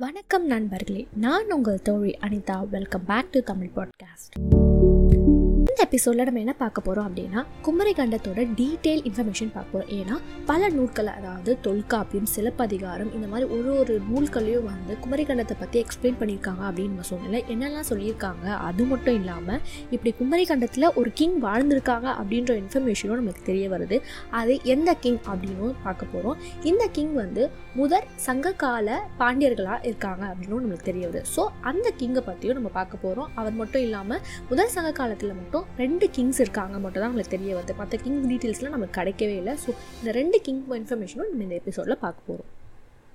வணக்கம் நண்பர்களே. நான் உங்கள் தோழி Anitha. Welcome back to Tamil podcast இந்த எபிசோடில் நம்ம என்ன பார்க்க போகிறோம் அப்படின்னா குமரிகண்டத்தோட டீட்டெயில் இன்ஃபர்மேஷன் பார்க்க போகிறோம் ஏன்னா பல நூல்களை அதாவது தொல்காப்பியம் சிலப்பதிகாரம் இந்த மாதிரி ஒரு ஒரு நூல்களையும் வந்து குமரிகண்டத்தை பற்றி எக்ஸ்பிளைன் பண்ணியிருக்காங்க அப்படின்னு நம்ம சொன்னல என்னெல்லாம் சொல்லியிருக்காங்க அது மட்டும் இல்லாமல் இப்படி குமரிகண்டத்தில் ஒரு கிங் வாழ்ந்திருக்காங்க அப்படின்ற இன்ஃபர்மேஷனும் நமக்கு தெரிய வருது. அது எந்த கிங் அப்படின்னு பார்க்க போகிறோம் இந்த கிங் வந்து முதற் சங்ககால பாண்டியர்களாக இருக்காங்க அப்படின்னும் நம்மளுக்கு தெரிய வருது. ஸோ அந்த கிங்கை பற்றியும் நம்ம பார்க்க போகிறோம் அவர் மட்டும் இல்லாமல் முதல் சங்க காலத்தில் மட்டும் ரெண்டு கிங்ஸ் இருக்காங்க மட்டும் தான் நம்மளுக்கு தெரிய வருது. மற்ற கிங் டீட்டெயில்ஸ்லாம் நமக்கு கிடைக்கவே இல்லை. ஸோ இந்த ரெண்டு கிங் இன்ஃபர்மேஷனும் நம்ம இந்த எபிசோடில் பார்க்க போகிறோம்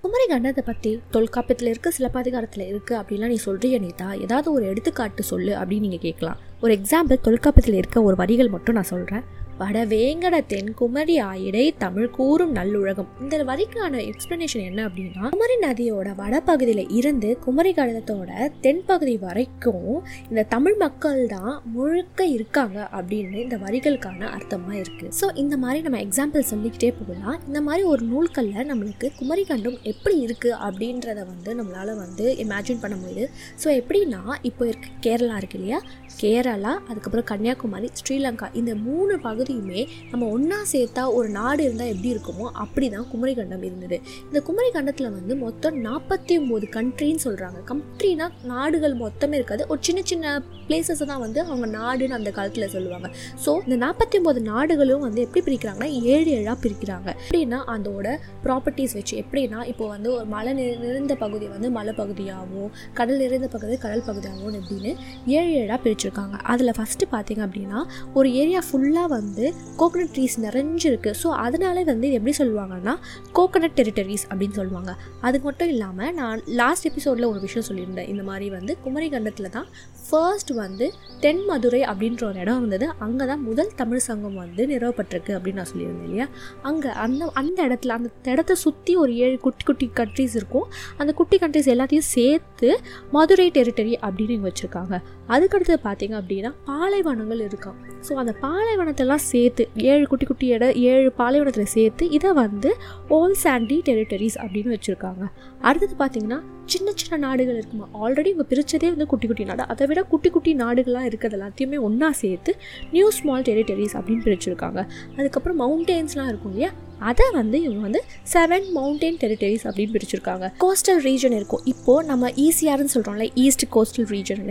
குமரி கண்டத்தை பற்றி தொல்காப்பியத்தில் இருக்க சிலப்பதிகாரத்தில் இருக்குது அப்படிலாம் நீ சொல்கிறிய நீதா? ஏதாவது ஒரு எடுத்துக்காட்டு சொல்லு அப்படின்னு நீங்கள் கேட்கலாம். ஒரு எக்ஸாம்பிள் தொல்காப்பியத்தில் இருக்க ஒரு வரிகள் மட்டும் நான் சொல்கிறேன் வடவேங்கட தென்குமரி ஆயிடை தமிழ் கூறும் நல்லுலகம். இந்த வரிக்கான எக்ஸ்பிளனேஷன் என்ன அப்படின்னா குமரி நதியோட வடபகுதியில் இருந்து குமரி கண்டத்தோட தென்பகுதி வரைக்கும் இந்த தமிழ் மக்கள் தான் முழுக்க இருக்காங்க அப்படின்னு இந்த வரிகளுக்கான அர்த்தமாக இருக்குது ஸோ இந்த மாதிரி நம்ம எக்ஸாம்பிள் சொல்லிக்கிட்டே போகலாம். இந்த மாதிரி ஒரு நூல்களில் நம்மளுக்கு குமரி கண்டம் எப்படி இருக்குது அப்படின்றத வந்து நம்மளால் வந்து இமேஜின் பண்ண முடியுது. ஸோ எப்படின்னா இப்போ இருக்க கேரளா இருக்கு இல்லையா? கேரளா அதுக்கப்புறம் கன்னியாகுமரி ஸ்ரீலங்கா இந்த மூணு பகுதி பகுதியுமே நம்ம ஒன்றா சேர்த்தா ஒரு நாடு இருந்தால் எப்படி இருக்குமோ அப்படி தான் குமரி கண்டம் இருந்தது. இந்த குமரி கண்டத்தில் வந்து மொத்தம் நாற்பத்தி ஒம்பது கண்ட்ரின்னு சொல்கிறாங்க கண்ட்ரினா நாடுகள் மொத்தமே இருக்காது. ஒரு சின்ன சின்ன பிளேசஸை தான் வந்து அவங்க நாடுன்னு அந்த காலத்தில் சொல்லுவாங்க. ஸோ இந்த நாற்பத்தி ஒம்பது நாடுகளும் வந்து எப்படி பிரிக்கிறாங்கன்னா ஏழு ஏழாக பிரிக்கிறாங்க. எப்படின்னா அதோட ப்ராப்பர்ட்டிஸ் வச்சு எப்படின்னா இப்போ வந்து ஒரு மலை நிறைந்த பகுதி வந்து மலை பகுதியாகவும் கடல் நிறைந்த பகுதி கடல் பகுதியாகவும் அப்படின்னு ஏழு ஏழாக பிரிச்சிருக்காங்க. அதில் ஃபஸ்ட்டு பார்த்தீங்க அப்படின்னா ஒரு ஏரியா ஃபுல்லாக வந்து வந்து கோகனட் ட்ரீஸ் நிறைஞ்சிருக்கு. ஸோ அதனால வந்து எப்படி சொல்லுவாங்கன்னா கோகனட் டெரிட்டரிஸ் அப்படின்னு சொல்லுவாங்க. அது மட்டும் இல்லாமல் நான் லாஸ்ட் எபிசோடில் ஒரு விஷயம் சொல்லியிருந்தேன். இந்த மாதிரி வந்து குமரி கண்டத்தில் தான் ஃபர்ஸ்ட் வந்து தென் மதுரை அப்படின்ற ஒரு இடம் இருந்தது. அங்கே தான் முதல் தமிழ் சங்கம் வந்து நிறுவப்பட்டிருக்கு அப்படின்னு நான் சொல்லியிருந்தேன் இல்லையா? அங்கே அந்த அந்த இடத்துல அந்த இடத்த சுற்றி ஒரு ஏழு குட்டி குட்டி கண்ட்ரிஸ் இருக்கும். அந்த குட்டி கண்ட்ரிஸ் எல்லாத்தையும் சேர்த்து மதுரை டெரிட்டரி அப்படின்னு இங்கே வச்சுருக்காங்க. அதுக்கடுத்து பார்த்தீங்க அப்படின்னா பாலைவனங்கள் இருக்கான் ஸோ அந்த பாலைவனத்தெல்லாம் சேர்த்து ஏழு குட்டி குட்டி இடம் ஏழு பாலைவனத்தில் சேர்த்து இதை வந்து ஓல் சாண்டி டெரிட்டரிஸ் அப்படின்னு வச்சுருக்காங்க. அடுத்தது பார்த்தீங்கன்னா சின்ன சின்ன நாடுகள் இருக்குமா? ஆல்ரெடி இவங்க பிரித்ததே வந்து குட்டி குட்டி நாடு. அதை விட குட்டி குட்டி நாடுகளாக இருக்கிறது எல்லாத்தையுமே ஒன்றா சேர்த்து நியூ ஸ்மால் டெரிட்டரிஸ் அப்படின்னு பிரிச்சிருக்காங்க. அதுக்கப்புறம் மவுண்டெயின்ஸ்லாம் இருக்கும் இல்லையா? அதை வந்து இவங்க வந்து செவன் மவுண்டைன் டெரிட்டரிஸ் அப்படின்னு பிரிச்சிருக்காங்க. கோஸ்டல் ரீஜன் இருக்கும். இப்போது நம்ம ஈஸியார்னு சொல்கிறோம்ல ஈஸ்ட் கோஸ்டல் ரீஜன்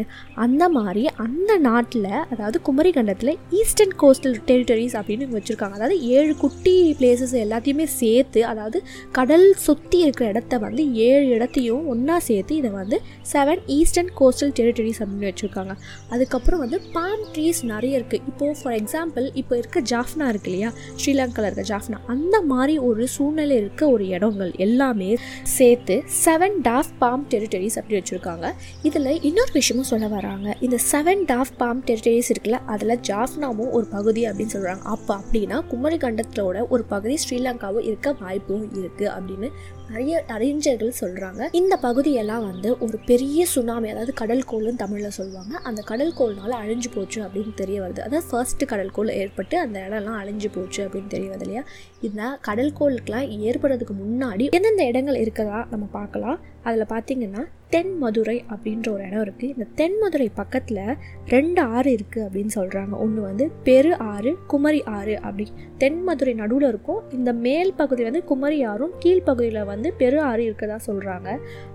அந்த மாதிரி அந்த நாட்டில் அதாவது குமரி கண்டத்தில் ஈஸ்டர்ன் கோஸ்டல் டெரிட்டரிஸ் அப்படின்னு இவங்க வச்சுருக்காங்க. அதாவது ஏழு குட்டி பிளேசஸ் எல்லாத்தையுமே சேர்த்து அதாவது கடல் சுற்றி இருக்கிற இடத்த வந்து ஏழு இடத்தையும் ஒன்றா சேர்த்து இதை வந்து செவன் ஈஸ்டர்ன் கோஸ்டல் டெரிட்டரிஸ் அப்படின்னு வச்சுருக்காங்க. அதுக்கப்புறம் வந்து பாம் ட்ரீஸ் நிறைய இருக்குது இப்போது ஃபார் எக்ஸாம்பிள் இப்போ இருக்க ஜாஃப்னா இருக்கு இல்லையா? ஸ்ரீலங்காவில் இருக்க ஜாஃப்னா அந்த மாதிரி ஒரு சூழ்நிலை இருக்க ஒரு இடங்கள் எல்லாமே சேர்த்து செவன் டாஃப் பாம் டெரிட்டரிஸ் அப்படி வச்சுருக்காங்க. இதில் இன்னொரு விஷயமும் சொல்ல வராங்க. இந்த செவன் டாஃப் பாம் டெரிட்டரிஸ் இருக்குல்ல அதில் ஜாஃப்னாவும் ஒரு பகுதி அப்படின்னு சொல்கிறாங்க அப்போ அப்படின்னா குமரி கண்டத்தோட ஒரு பகுதி ஸ்ரீலங்காவும் இருக்க வாய்ப்பும் இருக்குது அப்படின்னு நிறைய அறிஞர்கள் சொல்கிறாங்க இந்த பகுதியெல்லாம் வந்து ஒரு பெரிய சுனாமி அதாவது கடல் கோள்னு தமிழில் சொல்லுவாங்க. அந்த கடல் கோள்னால அழிஞ்சு போச்சு அப்படின்னு தெரிய வருது. அதாவது ஃபர்ஸ்ட் கடல் கோள் ஏற்பட்டு அந்த இடம்லாம் அழிஞ்சு போச்சு அப்படின்னு தெரிய வருது இல்லையா? இந்த கடல் கோளுக்கெல்லாம் ஏற்படுறதுக்கு முன்னாடி எந்தெந்த இடங்கள் இருக்கதா நம்ம பார்க்கலாம். அதில் பார்த்தீங்கன்னா தென் மதுரை அப்படின்ற ஒரு இடம் இருக்குது இந்த தென்மதுரை பக்கத்தில் ரெண்டு ஆறு இருக்குது அப்படின்னு சொல்கிறாங்க ஒன்று வந்து பெரு ஆறு குமரி ஆறு அப்படி. தென்மதுரை நடுவில் இருக்கும். இந்த மேல் பகுதி வந்து குமரி ஆறும் கீழ்ப்பகுதியில் வந்து பெரு ஆறு இருக்கதா சொல்கிறாங்க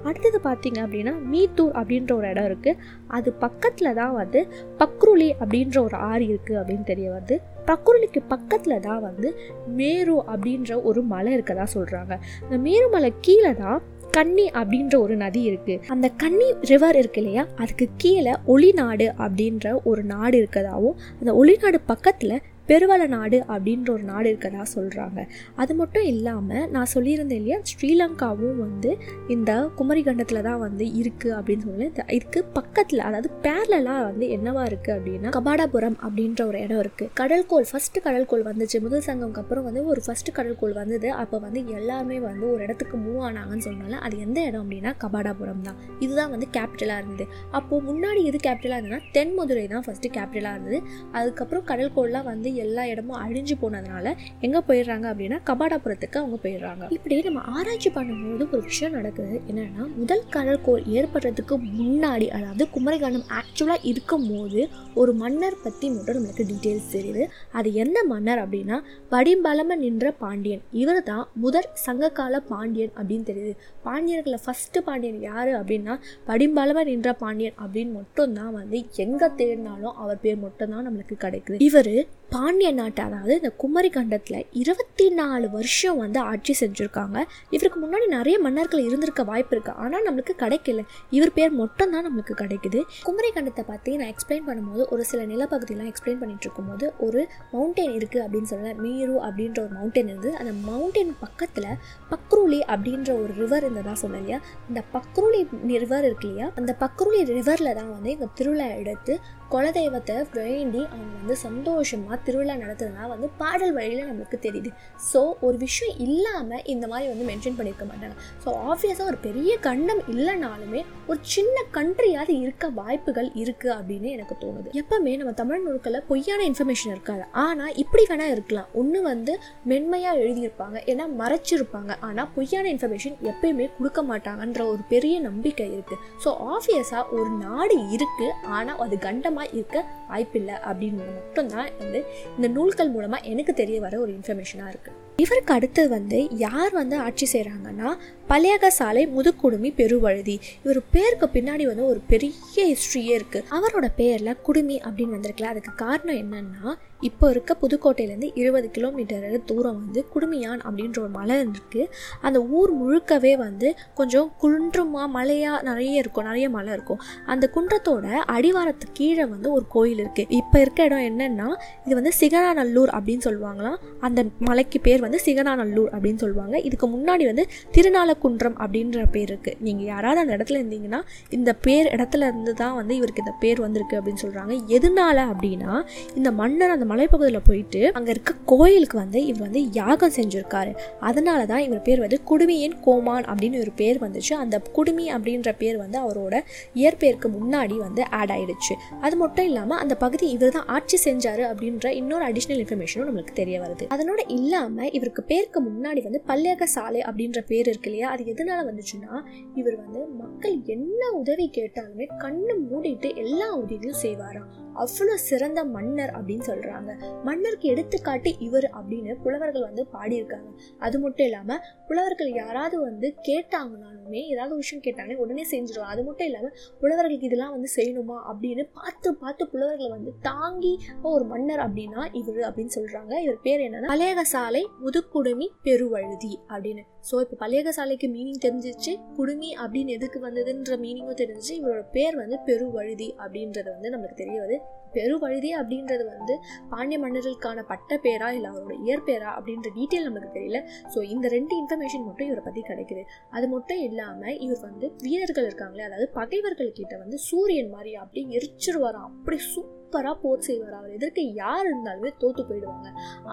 அடுத்தது பார்த்திங்க அப்படின்னா மீத்தூர் அப்படின்ற ஒரு இடம் இருக்குது அது பக்கத்தில் தான் வந்து பக்ருளி அப்படின்ற ஒரு ஆறு இருக்குது அப்படின்னு தெரிய வருது. பக்குருளிக்கு பக்கத்தில் தான் வந்து மேரு அப்படின்ற ஒரு மலை இருக்கதா சொல்கிறாங்க இந்த மேரு மலை கீழே தான் கன்னி அப்படின்ற ஒரு நதி இருக்கு. அந்த கன்னி ரிவர் இருக்கு இல்லையா? அதுக்கு கீழே ஒளிநாடு அப்படின்ற ஒரு நாடு இருக்கதாகவும் அந்த ஒளிநாடு பக்கத்தில் பெருவள நாடு அப்படின்ற ஒரு நாடு இருக்கதா சொல்கிறாங்க அது மட்டும் இல்லாமல் நான் சொல்லியிருந்தேன் இல்லையா ஸ்ரீலங்காவும் வந்து இந்த குமரிகண்டத்தில் தான் வந்து இருக்குது அப்படின்னு சொல்லி இதுக்கு பக்கத்தில் அதாவது பேரலாக வந்து என்னவா இருக்குது அப்படின்னா கபாடாபுரம் அப்படின்ற ஒரு இடம் இருக்குது கடல்கோள் ஃபஸ்ட்டு கடல்கோள் வந்துச்சு. முதல் சங்கம்க்கு அப்புறம் வந்து ஒரு ஃபஸ்ட்டு கடல்கோள் வந்தது. அப்போ வந்து எல்லாருமே வந்து ஒரு இடத்துக்கு மூவ் ஆனாங்கன்னு சொன்னால அது எந்த இடம் அப்படின்னா கபாடாபுரம் தான். இதுதான் வந்து கேபிட்டலாக இருந்தது. அப்போது முன்னாடி எது கேபிட்டலாக இருந்ததுன்னா தென்மதுரை தான் ஃபஸ்ட்டு கேபிட்டலாக இருந்தது. அதுக்கப்புறம் கடல்கோள்லாம் வந்து எல்லா இடமும் அழிஞ்சு போனதுனால எங்கே போயிடுறாங்க அப்படின்னா கபாடாபுரத்துக்கு அவங்க போயிடுறாங்க. இப்படி நம்ம ஆராய்ச்சி பண்ணும்போது ஒரு விஷயம் நடக்குது. என்னன்னா முதல் கடற்கோள் ஏற்படுறதுக்கு முன்னாடி அதாவது குமரிகானம் ஆக்சுவலாக இருக்கும் போது ஒரு மன்னர் பற்றி மட்டும் நம்மளுக்கு டீட்டெயில்ஸ் தெரியுது. அது எந்த மன்னர் அப்படின்னா வடிம்பலம நின்ற பாண்டியன். இவர் தான் முதற் சங்ககால பாண்டியன் அப்படின்னு தெரியுது. பாண்டியர்களில் ஃபஸ்ட்டு பாண்டியன் யார் அப்படின்னா வடிம்பலம நின்ற பாண்டியன் அப்படின்னு மட்டும்தான் வந்து எங்கே தேடினாலும் அவர் பேர் மட்டும்தான் நம்மளுக்கு கிடைக்குது. இவர் பாண்டிய நாட்டை அதாவது இந்த குமரி கண்டத்தில் இருபத்தி நாலு வருஷம் வந்து ஆட்சி செஞ்சுருக்காங்க. இவருக்கு முன்னாடி நிறைய மன்னர்கள் இருந்திருக்க வாய்ப்பு இருக்குது ஆனால் நம்மளுக்கு கிடைக்கல. இவர் பேர் மட்டும் தான் நம்மளுக்கு கிடைக்குது. குமரி கண்டத்தை பற்றி நான் எக்ஸ்பிளைன் பண்ணும்போது ஒரு சில நிலப்பகுதியெலாம் எக்ஸ்பிளைன் பண்ணிட்டு இருக்கும்போது ஒரு மவுண்டெயின் இருக்குது அப்படின்னு சொல்ல மீரு அப்படின்ற ஒரு மவுண்டெயின் இருந்து அந்த மவுண்டெயின் பக்கத்தில் பக்ரூலி அப்படின்ற ஒரு ரிவர் இருந்ததாக சொன்னேன் இல்லையா? இந்த பக்ரூலி ரிவர் இருக்கு இல்லையா? அந்த பக்ரூலி ரிவரில் தான் வந்து இந்த திருவிழா எடுத்து குலதெய்வத்தை வேண்டி அவங்க வந்து சந்தோஷமாக திருவிழா நடத்துறதுனா வந்து பாடல் வழியில் நம்மளுக்கு தெரியுது. ஸோ ஒரு விஷயம் இல்லாமல் இந்த மாதிரி வந்து மென்ஷன் பண்ணியிருக்க மாட்டாங்க. ஸோ ஆப்வியஸாக ஒரு பெரிய கண்டம் இல்லைனாலுமே ஒரு சின்ன கண்ட்ரியாவது இருக்க வாய்ப்புகள் இருக்குது அப்படின்னு எனக்கு தோணுது. எப்பவுமே நம்ம தமிழ் நூல்களில் பொய்யான இன்ஃபர்மேஷன் இருக்காது. ஆனால் இப்படி வேணால் இருக்கலாம். ஒன்று வந்து மென்மையாக எழுதியிருப்பாங்க. ஏன்னா மறைச்சிருப்பாங்க. ஆனால் பொய்யான இன்ஃபர்மேஷன் எப்பயுமே கொடுக்க மாட்டாங்கன்ற ஒரு பெரிய நம்பிக்கை இருக்குது ஸோ ஆப்வியஸாக ஒரு நாடு இருக்குது ஆனால் அது கண்டமாக இருக்க வாய்ப்பில்லை அப்படின்னு மட்டும்தான் வந்து இந்த நூல்கள் மூலமாக எனக்கு தெரிய வர ஒரு இன்ஃபர்மேஷனாக இருக்குது இவருக்கு அடுத்தது வந்து யார் வந்து ஆட்சி செய்கிறாங்கன்னா பழையக சாலை முதுக்குடுமி பெருவழுதி. இவர் பேருக்கு பின்னாடி வந்து ஒரு பெரிய ஹிஸ்ட்ரியே இருக்குது அவரோட பேரில் குடுமி அப்படின்னு வந்திருக்கல. அதுக்கு காரணம் என்னன்னா இப்போ இருக்க புதுக்கோட்டையிலேருந்து இருபது கிலோமீட்டர் தூரம் வந்து குடுமியான் அப்படின்ற ஒரு மலை இருக்குது அந்த ஊர் முழுக்கவே வந்து கொஞ்சம் குன்றுமா மலையாக நிறைய இருக்கும் நிறைய மலை இருக்கும். அந்த குன்றத்தோட அடிவாரத்துக்கு கீழே வந்து ஒரு கோயில் இருக்குது இப்போ இருக்க இடம் என்னன்னா இது வந்து சிகனாநல்லூர் அப்படின்னு சொல்லுவாங்களாம். அந்த மலைக்கு பேர் வந்து சிகனாநல்லூர் அப்படின்னு சொல்லுவாங்க. இதுக்கு முன்னாடி வந்து திருநாளக்குன்றம் அப்படின்ற பேர் இருக்குது நீங்கள் யாராவது அந்த இடத்துல இருந்தீங்கன்னா இந்த பேர் இடத்துல இருந்து தான் வந்து இவருக்கு இந்த பேர் வந்திருக்கு அப்படின்னு சொல்கிறாங்க எதனால அப்படின்னா இந்த மன்னர் அந்த மலைப்பகுதியில் போயிட்டு அங்கே இருக்க கோயிலுக்கு வந்து இவர் வந்து யாகம் செஞ்சுருக்காரு. அதனால தான் இவர் பேர் வந்து குடுமியின் கோமான் அப்படின்னு ஒரு பேர் வந்துச்சு. அந்த குடுமி அப்படின்ற பேர் வந்து அவரோட இயற்பெயருக்கு முன்னாடி வந்து ஆட் ஆயிடுச்சு. அது மட்டும் இல்லாமல் அந்த பகுதி இவர் தான் ஆட்சி செஞ்சாரு அப்படின்ற இன்னொரு அடிஷ்னல் இன்ஃபர்மேஷனும் நம்மளுக்கு தெரிய வருது. அதனோட இல்லாமல் இவருக்கு பேருக்கு முன்னாடி வந்து பல்லேக சாலை அப்படின்ற பேர் இருக்கு இல்லையா? அது எதனால வந்துச்சுன்னா இவர் வந்து மக்கள் என்ன உதவி கேட்டாலுமே கண்ணு மூடிட்டு எல்லா உதவியும் செய்வாராம். அவ்வளோ சிறந்த மன்னர் அப்படின்னு சொல்கிறாங்க மன்னருக்கு எடுத்துக்காட்டு இவர் அப்படின்னு புலவர்கள் வந்து பாடியிருக்காங்க. அது மட்டும் இல்லாமல் புலவர்கள் யாராவது வந்து கேட்டாங்கனாலும் உடனே ஏதாவது விஷயம் கேட்டாலே உடனே செஞ்சிடும் அது மட்டும் இல்லாமல் புலவர்களுக்கு இதெல்லாம் வந்து செய்யணுமா அப்படின்னு பார்த்து பார்த்து புலவர்களை வந்து தாங்கி ஒரு மன்னர் அப்படின்னா இவர் அப்படின்னு சொல்கிறாங்க இவர் பேர் என்னன்னா பழையக சாலை முதுக்குடுமி பெருவழுதி அப்படின்னு. ஸோ இப்போ பழையக சாலைக்கு மீனிங் தெரிஞ்சிச்சு குடுமி அப்படின்னு எதுக்கு வந்ததுன்ற மீனிங்கும் தெரிஞ்சிச்சு இவரோட பேர் வந்து பெருவழுதி அப்படின்றது வந்து நமக்கு தெரிய வருது. பெருவழுதி அப்படின்றது வந்து பாண்டிய மன்னர்களுக்கான பட்ட பேரா இல்லை அவரோட இயற்பேரா அப்படின்ற டீட்டெயில் நமக்கு தெரியல. ஸோ இந்த ரெண்டு இன்ஃபர்மேஷன் மட்டும் இவரை பற்றி கிடைக்குது. அது மட்டும் இல்லை இல்லாமல் இவர் வந்து வீரர்கள் இருக்காங்களே அதாவது பகைவர்கள் கிட்ட வந்து சூரியன் மாதிரி அப்படி எரிச்சிருவாராம். அப்படி சூப்பராக போர் செய்வார். அவர் எதிர்க்க யார் இருந்தாலுமே தோற்று போயிடுவாங்க.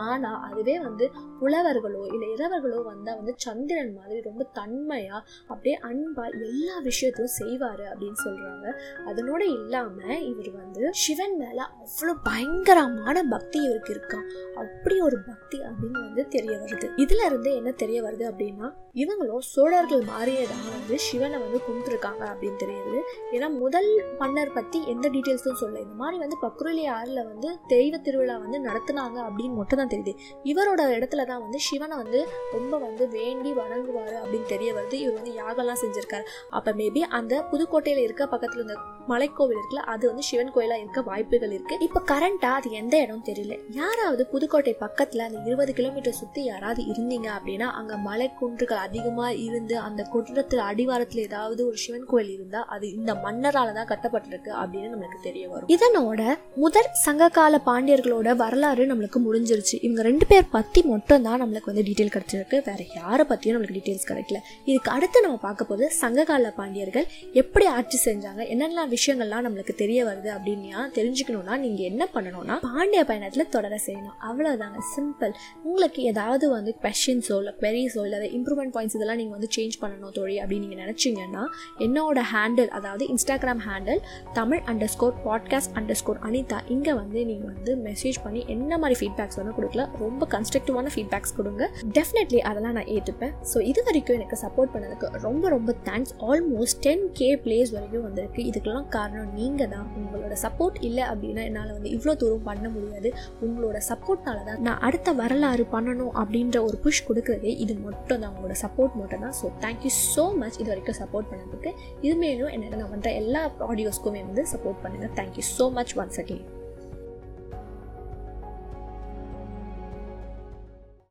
ஆனால் அதுவே வந்து புலவர்களோ இல்லை இரவர்களோ வந்தால் வந்து சந்திரன் மாதிரி ரொம்ப தன்மையாக அப்படியே அன்பாக எல்லா விஷயத்தையும் செய்வார் அப்படின்னு சொல்கிறாங்க அதனோட இல்லாமல் இவர் வந்து சிவன் மேலே அவ்வளோ பயங்கரமான பக்தி இவருக்கு இருக்கான் அப்படி ஒரு பக்தி அப்படின்னு வந்து தெரிய வருது. இதுல இருந்து என்ன தெரிய வருது அப்படின்னா இவங்களும் சோழர்கள் மாதிரியே தான் வந்து சிவனை வந்து கும்பிட்டுருக்காங்க அப்படின்னு தெரியுது. ஏன்னா முதல் மன்னர் பற்றி எந்த டீட்டெயில்ஸும் சொல்ல இந்த மாதிரி வந்து பக்ருலி ஆறில் வந்து தெய்வ திருவிழா வந்து நடத்துனாங்க அப்படின்னு மட்டும் தான் தெரியுது. இவரோட இடத்துல தான் வந்து சிவனை வந்து ரொம்ப வந்து வேண்டி வணங்குவார் அப்படின்னு தெரிய வருது. இவர் வந்து யாகம்லாம் செஞ்சிருக்காரு. அப்போ மேபி அந்த புதுக்கோட்டையில் இருக்க பக்கத்தில் இந்த மலைக்கோவில் இருக்குல்ல அது வந்து சிவன் கோயிலாக இருக்க வாய்ப்புகள் இருக்கு. இப்போ கரண்டா அது எந்த இடம் தெரியல. யாராவது புதுக்கோட்டை பக்கத்தில் அந்த இருபது கிலோமீட்டர் சுற்றி யாராவது இருந்தீங்க அப்படின்னா அங்கே மலை குன்றுகள் அதிகமாக இருந்து அந்த குற்றத்துல அடிவாரத்தில் ஏதாவது ஒரு சிவன் கோயில் இருந்தால் அது இந்த மன்னரால தான் கட்டப்பட்டிருக்கு அப்படின்னு நம்மளுக்கு தெரிய வரும். இதனோட முதல் சங்ககால பாண்டியர்களோட வரலாறு நம்மளுக்கு முடிஞ்சிருச்சு. இவங்க ரெண்டு பேர் பற்றி மட்டும் தான் நம்மளுக்கு வந்து டீட்டெயில் கிடைச்சிருக்கு. வேற யாரை பற்றியும் நம்மளுக்கு டீட்டெயில்ஸ் கிடைக்கல. இதுக்கு அடுத்து நம்ம பார்க்க போது சங்ககால பாண்டியர்கள் எப்படி ஆட்சி செஞ்சாங்க என்னென்ன விஷயங்கள்லாம் நம்மளுக்கு தெரிய வருது அப்படின்னா தெரிஞ்சுக்கணும்னா நீங்கள் என்ன பண்ணணும்னா பாண்டிய பயணத்தில் தொடர செய்யணும். அவ்வளோதாங்க சிம்பிள் உங்களுக்கு ஏதாவது வந்து கொஷின்ஸோ இல்லை queries-ஓ இல்லை இம்ப்ரூவ்மெண்ட் பாயிண்ட்ஸ் இதெல்லாம் நீங்கள் வந்து சேஞ்ச் பண்ணணும் தோழி அப்படின்னு நீங்கள் நினச்சிங்கன்னா என்னோட ஹேண்டில் அதாவது Instagram handle Tamil underscore podcast underscore Anitha இங்கே வந்து நீங்கள் வந்து மெசேஜ் பண்ணி என்ன மாதிரி ஃபீட்பேக்ஸ் வந்து கொடுக்கல ரொம்ப கன்ஸ்ட்ரக்டிவான ஃபீட்பேக்ஸ் கொடுங்க. டெஃபினெட்லி அதெல்லாம் நான் ஏற்றுப்பேன் ஸோ இது வரைக்கும் எனக்கு சப்போர்ட் பண்ணதுக்கு ரொம்ப ரொம்ப thanks almost ten K plays வரைக்கும் வந்திருக்கு. இதுக்கெல்லாம் காரணம் நீங்கள் தான் உங்களோட சப்போர்ட் இல்லை அப்படின்னா என்னால் வந்து இவ்வளோ தூரம் பண்ண முடியாது. உங்களோட சப்போர்ட்னால தான் நான் அடுத்த வரலாறு பண்ணணும் அப்படின்ற ஒரு புஷ் கொடுக்குறதே இது மட்டும் தான். உங்களோட சப்போர்ட் மட்டும் தான் ஸோ தேங்க்யூ ஸோ மச் இது வரைக்கும் சப்போர்ட் பண்ணதுக்கு. இதுமேலும் என்ன நான் பண்ணுற எல்லா ஆடியோஸ்க்குமே வந்து சப்போர்ட் பண்ணுங்கள் thank you so much once again